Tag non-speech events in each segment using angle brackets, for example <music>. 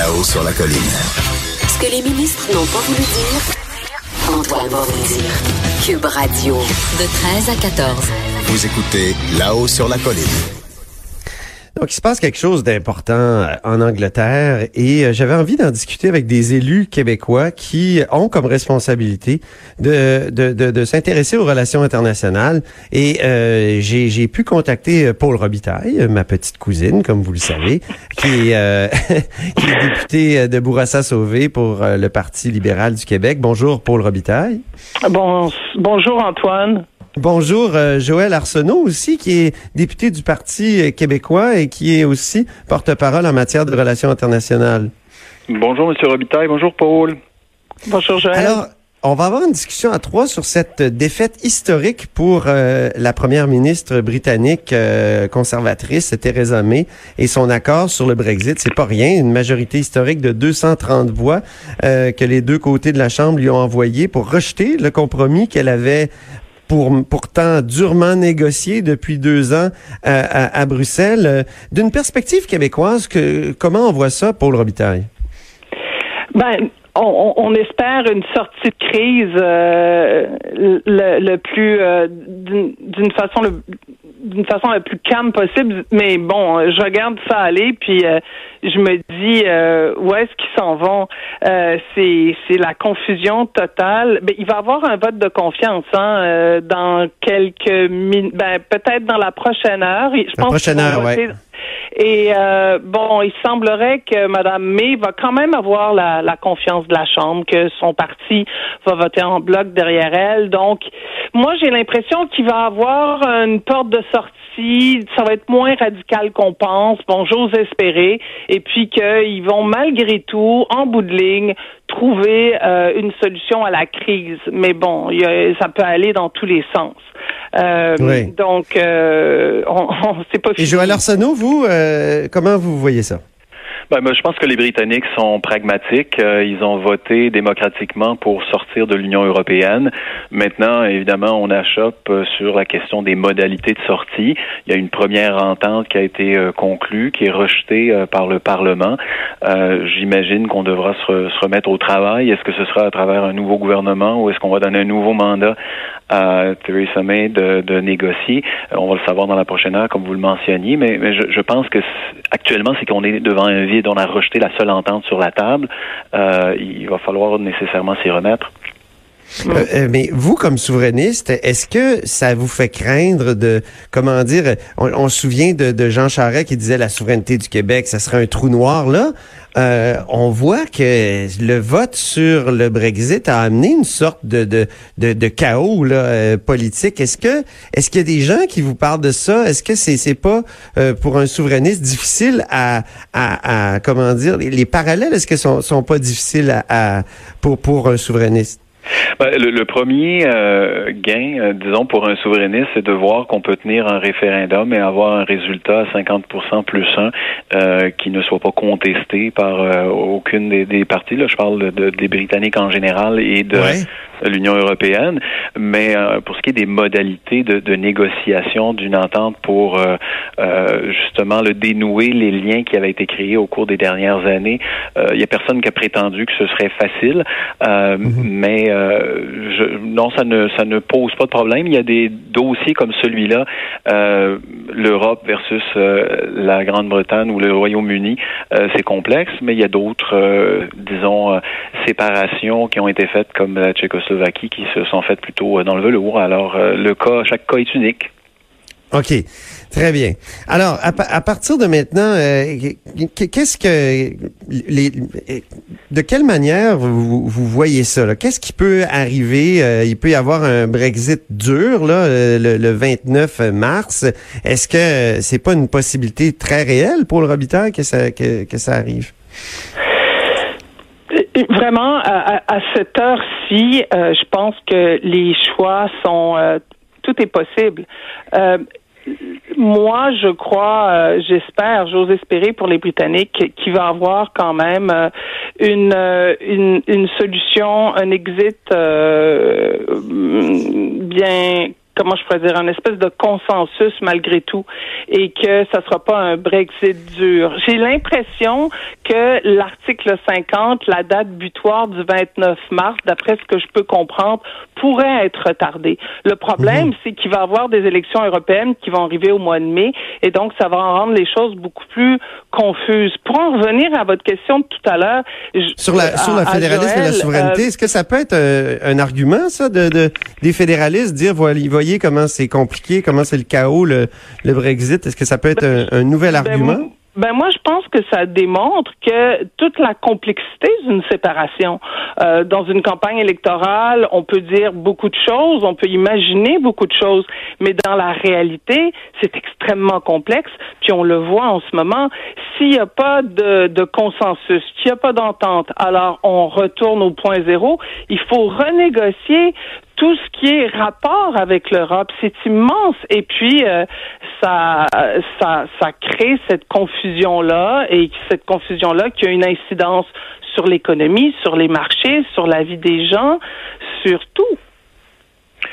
Là-haut sur la colline. Ce que les ministres n'ont pas voulu dire, Antoine va vous dire. Cube Radio, de 13 à 14. Vous écoutez Là-haut sur la colline. Donc, il se passe quelque chose d'important euh, en Angleterre et euh, j'avais envie d'en discuter avec des élus québécois qui ont comme responsabilité de, de, de, s'intéresser aux relations internationales. Et euh, j'ai pu contacter Paul Robitaille, ma petite cousine, comme vous le savez, qui, euh, <laughs> qui est député de Bourassa-Sauvé pour le Parti libéral du Québec. Bonjour, Paul Robitaille. Bon, bonjour, Antoine. Bonjour, euh, Joël Arsenault aussi, qui est député du Parti euh, québécois et qui est aussi porte-parole en matière de relations internationales. Bonjour, Monsieur Robitaille. Bonjour, Paul. Bonjour, Joël. Alors, on va avoir une discussion à trois sur cette défaite historique pour euh, la première ministre britannique conservatrice, Theresa May, et son accord sur le Brexit. C'est pas rien, une majorité historique de 230 voix que les deux côtés de la Chambre lui ont envoyé pour rejeter le compromis qu'elle avait pour, pourtant durement négocié depuis deux ans euh, à, Bruxelles. Euh, d'une perspective québécoise, comment on voit ça, Paul Robitaille? Ben, on, espère une sortie de crise euh, le, plus d'une façon d'une façon la plus calme possible. Mais bon, je regarde ça aller, puis euh, je me dis euh, où est-ce qu'ils s'en vont? Euh, c'est c'est la confusion totale. Ben, il va y avoir un vote de confiance hein, dans quelques minutes, ben, peut-être dans la prochaine heure. Je la prochaine heure, oui. Et euh, bon, il semblerait que Mme May va quand même avoir la, la, confiance de la Chambre, que son parti va voter en bloc derrière elle. Donc, moi, j'ai l'impression qu'il va avoir une porte de sortie. Ça va être moins radical qu'on pense. Bon, j'ose espérer. Et puis qu'ils vont malgré tout, en bout de ligne, trouver euh, une solution à la crise. Mais bon, y a, ça peut aller dans tous les sens. Euh, donc, euh, on, <laughs> on c'est pas fini. Et Joël Arsenault, vous, comment vous voyez ça? Ben, je pense que les Britanniques sont pragmatiques. Euh, ils ont voté démocratiquement pour sortir de l'Union européenne. Maintenant, évidemment, on achoppe euh, sur la question des modalités de sortie. Il y a une première entente qui a été euh, conclue, qui est rejetée par le Parlement. J'imagine qu'on devra se, remettre au travail. Est-ce que ce sera à travers un nouveau gouvernement ou est-ce qu'on va donner un nouveau mandat à Theresa May de, de, négocier? On va le savoir dans la prochaine heure, comme vous le mentionniez. Mais, mais je, je pense que actuellement, c'est qu'on est devant un vide on a rejeté la seule entente sur la table, euh, il va falloir nécessairement s'y remettre. Euh, euh, mais vous, comme souverainiste, est-ce que ça vous fait craindre de, comment dire, on, se souvient de, Jean Charest qui disait la souveraineté du Québec, ça serait un trou noir là. Euh, on voit que le vote sur le Brexit a amené une sorte de, de, de, chaos là, politique. Est-ce que est-ce qu'il y a des gens qui vous parlent de ça? Est-ce que c'est c'est pas pour un souverainiste difficile à, à, comment dire les, parallèles Est-ce que sont sont pas difficiles à pour pour un souverainiste? Ben, le, premier euh, gain, euh, disons, pour un souverainiste, c'est de voir qu'on peut tenir un référendum et avoir un résultat à 50% plus 1 euh, qui ne soit pas contesté par aucune des, des, parties. Là, je parle de, des Britanniques en général et de l'Union européenne. Mais pour ce qui est des modalités de, de négociation d'une entente pour justement le dénouer les liens qui avaient été créés au cours des dernières années, il n'y a personne qui a prétendu que ce serait facile, mm-hmm. mais euh, non, ça ne ça ne pose pas de problème. Il y a des dossiers comme celui-là, euh, l'Europe versus euh, la Grande-Bretagne ou le Royaume-Uni, c'est complexe, mais il y a d'autres, disons, séparations qui ont été faites comme la Tchécoslovaquie qui se sont faites plutôt dans le velours. Alors, le cas, chaque cas est unique. OK. Très bien. Alors, à, partir de maintenant, euh, qu'est-ce que les, de quelle manière vous, vous voyez ça Qu'est-ce qui peut arriver euh, Il peut y avoir un Brexit dur là, euh, le, 29 mars. Est-ce que c'est pas une possibilité très réelle pour le Robitaille que ça que, que ça arrive? Vraiment, à cette heure-ci, je pense que les choix sont tout est possible. Moi, je crois, euh, j'espère, j'ose espérer pour les Britanniques qu'il va avoir quand même euh, une, euh, une, une solution, un exit bien comment je pourrais dire, un espèce de consensus malgré tout et que ça sera pas un Brexit dur. J'ai l'impression que l'article 50, la date butoir du 29 mars, d'après ce que je peux comprendre, pourrait être retardé. Le problème, mhm. c'est qu'il va y avoir des élections européennes qui vont arriver au mois de mai et donc ça va rendre les choses beaucoup plus confuses. Pour en revenir à votre question de tout à l'heure, sur la sur le fédéralisme et la souveraineté, euh, est-ce que ça peut être euh, un argument ça de, de des fédéralistes dire voyez, voyez comment c'est compliqué, comment c'est le chaos le, le Brexit, est-ce que ça peut être un, un nouvel ben, argument? Ben moi, je pense que ça démontre que toute la complexité d'une séparation euh, dans une campagne électorale, on peut dire beaucoup de choses, on peut imaginer beaucoup de choses, mais dans la réalité, c'est extrêmement complexe. Puis on le voit en ce moment. S'il n'y a pas de, de consensus, s'il n'y a pas d'entente, alors on retourne au point zéro. Il faut renégocier tout ce qui est rapport avec l'Europe, c'est immense. Et puis, euh, ça, ça, ça crée cette confusion-là et cette confusion-là qui a une incidence sur l'économie, sur les marchés, sur la vie des gens, sur tout.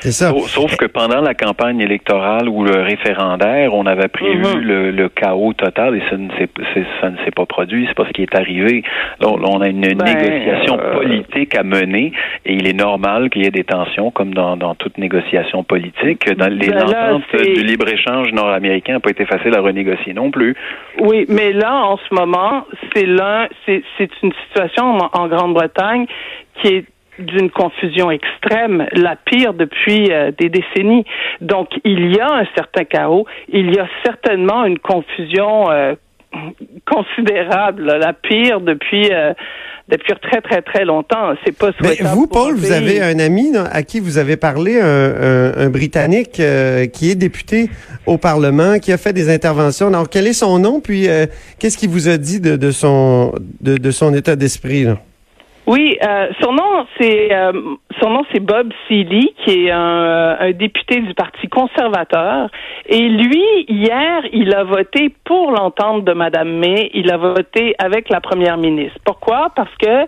Sauf que pendant la campagne électorale ou le référendaire, on avait prévu mhm. le, chaos total et ça ne s'est pas produit. C'est pas ce qui est arrivé. Là, on a une ben, négociation euh, politique à mener et il est normal qu'il y ait des tensions comme dans, toute négociation politique. Dans les ben ententes du libre échange nord-américain n'a pas été facile à renégocier non plus. Oui, mais là en ce moment, c'est là, c'est une situation en Grande-Bretagne qui est d'une confusion extrême, la pire depuis euh, des décennies. Donc, il y a un certain chaos, il y a certainement une confusion euh, considérable, la pire depuis euh, depuis très très très longtemps. C'est pas souhaitable. Mais vous, Paul, vous avez un ami à qui vous avez parlé, un, un, Britannique qui est député au Parlement, qui a fait des interventions. Alors, quel est son nom, puis qu'est-ce qu'il vous a dit de, de son de, de son état d'esprit là? Oui, euh, son nom c'est euh, son nom c'est Bob Seeley, qui est un, euh, un, député du Parti conservateur. Et lui, hier, il a voté pour l'entente de Madame May. Il a voté avec la première ministre. Pourquoi? Parce que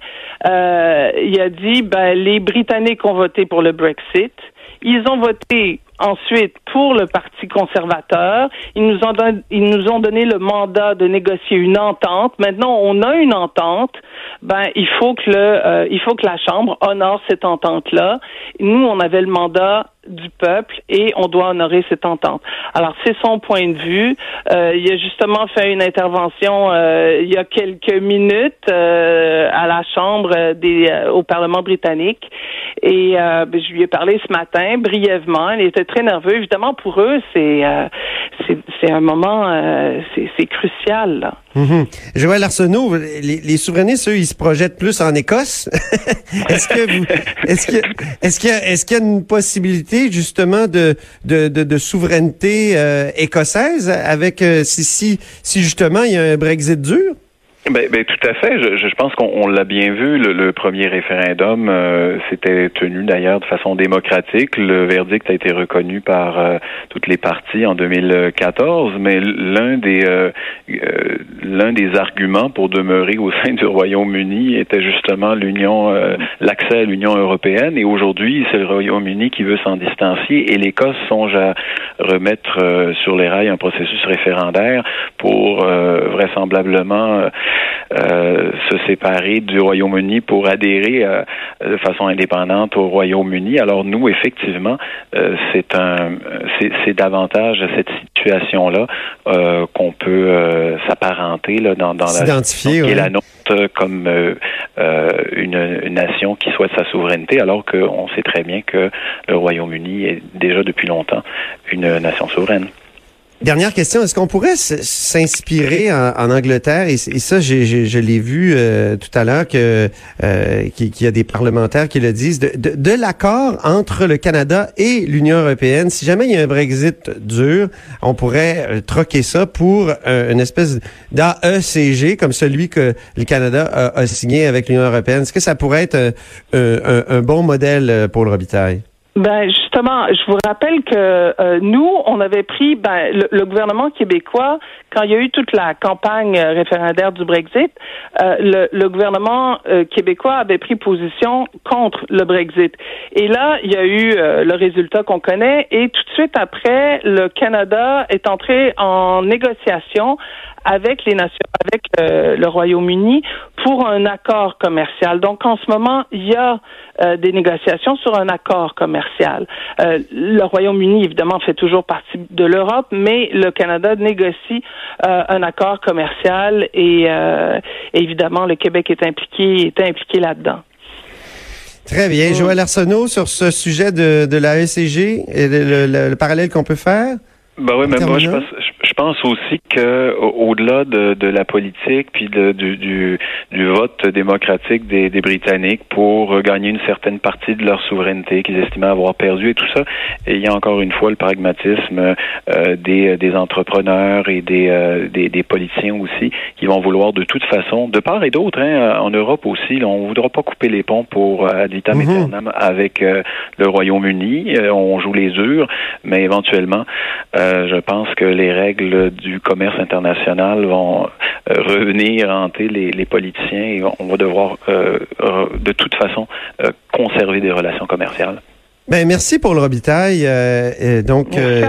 il a dit ben les Britanniques ont voté pour le Brexit. Ils ont voté ensuite pour le Parti conservateur. Ils nous ont donné, le mandat de négocier une entente. Maintenant, on a une entente. Ben, il faut que le, euh, il faut que la Chambre honore cette entente-là. Nous, on avait le mandat du peuple et on doit honorer cette entente. Alors c'est son point de vue. Euh, il a justement fait une intervention euh, il y a quelques minutes euh, à la Chambre des au Parlement britannique et ben, je lui ai parlé ce matin brièvement. Il était très nerveux. Évidemment pour eux c'est c'est un moment c'est crucial. Là. Mm-hmm. Joël Arsenault, les, les, souverainistes, eux, ils se projettent plus en Écosse. <laughs> est-ce que est-ce qu'il y a, est-ce qu'il y a une possibilité justement de de, de, de souveraineté euh, écossaise avec euh, si, si si justement il y a un Brexit dur? Ben, ben, tout à fait. Je, je pense qu'on l'a bien vu. Le, premier référendum euh, s'était tenu d'ailleurs de façon démocratique. Le verdict a été reconnu par euh, toutes les parties en 2014. Mais l'un des euh, l'un des arguments pour demeurer au sein du Royaume-Uni était justement l'union, l'accès à l'Union européenne. Et aujourd'hui, c'est le Royaume-Uni qui veut s'en distancier. Et l'Écosse songe à remettre sur les rails un processus référendaire pour vraisemblablement euh, se séparer du Royaume-Uni pour adhérer euh, de façon indépendante au Royaume-Uni. Alors nous, effectivement, euh, c'est un, c'est davantage à cette situation-là qu'on peut s'apparenter là dans, dans la, qui la nôtre comme une, une, nation qui souhaite sa souveraineté, alors qu'on sait très bien que le Royaume-Uni est déjà depuis longtemps une nation souveraine. Dernière question, est-ce qu'on pourrait s'inspirer en, Angleterre, et, ça, je l'ai vu euh, tout à l'heure, euh, qu'il y a des parlementaires qui le disent, de, l'accord entre le Canada et l'Union européenne. Si jamais il y a un Brexit dur, on pourrait euh, troquer ça pour une espèce d'AECG, comme celui que le Canada a, signé avec l'Union européenne. Est-ce que ça pourrait être un, un, bon modèle pour le rebitail? Ben justement, je vous rappelle que euh, nous, on avait pris ben, le, gouvernement québécois quand il y a eu toute la campagne référendaire du Brexit. Euh, le, gouvernement euh, québécois avait pris position contre le Brexit. Et là, il y a eu le résultat qu'on connaît. Et tout de suite après, le Canada est entré en négociation avec les nations, avec le Royaume-Uni pour un accord commercial. Donc en ce moment, il y a des négociations sur un accord commercial. Euh, le Royaume-Uni, évidemment, fait toujours partie de l'Europe, mais le Canada négocie euh, un accord commercial et, euh, évidemment, le Québec est impliqué, est impliqué là-dedans. Très bien. Joël Arsenault, sur ce sujet de, la ECG et le parallèle qu'on peut faire? Ben oui, mais moi, je pense, je pense aussi que au-delà de, de, la politique puis de, du, du, du, vote démocratique des, des, Britanniques pour gagner une certaine partie de leur souveraineté qu'ils estimaient avoir perdu et tout ça, et il y a encore une fois le pragmatisme euh, des, des entrepreneurs et des, euh, des, des, politiciens aussi qui vont vouloir de toute façon, de part et d'autre, hein, en Europe aussi, là, on voudra pas couper les ponts pour euh, ad vitam mm avec euh, le Royaume-Uni. on joue les durs, mais éventuellement, je pense que les règles du commerce international vont euh, revenir hanter les, les, politiciens et on va devoir euh, de toute façon euh, conserver des relations commerciales. Ben, merci pour le Robitaille. Euh, donc, euh,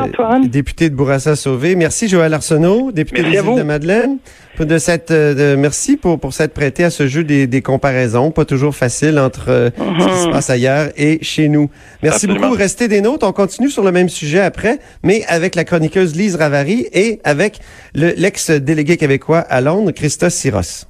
député de Bourassa-Sauvé. Merci, Joël Arsenault, député des îles de Madeleine. De cette, de, merci pour, pour s'être prêté à ce jeu des, des comparaisons. Pas toujours facile entre ce qui se mhm. passe ailleurs et chez nous. Merci beaucoup. Restez des nôtres. On continue sur le même sujet après, mais avec la chroniqueuse Lise Ravary et avec l'ex-délégué québécois à Londres, Christophe Siros.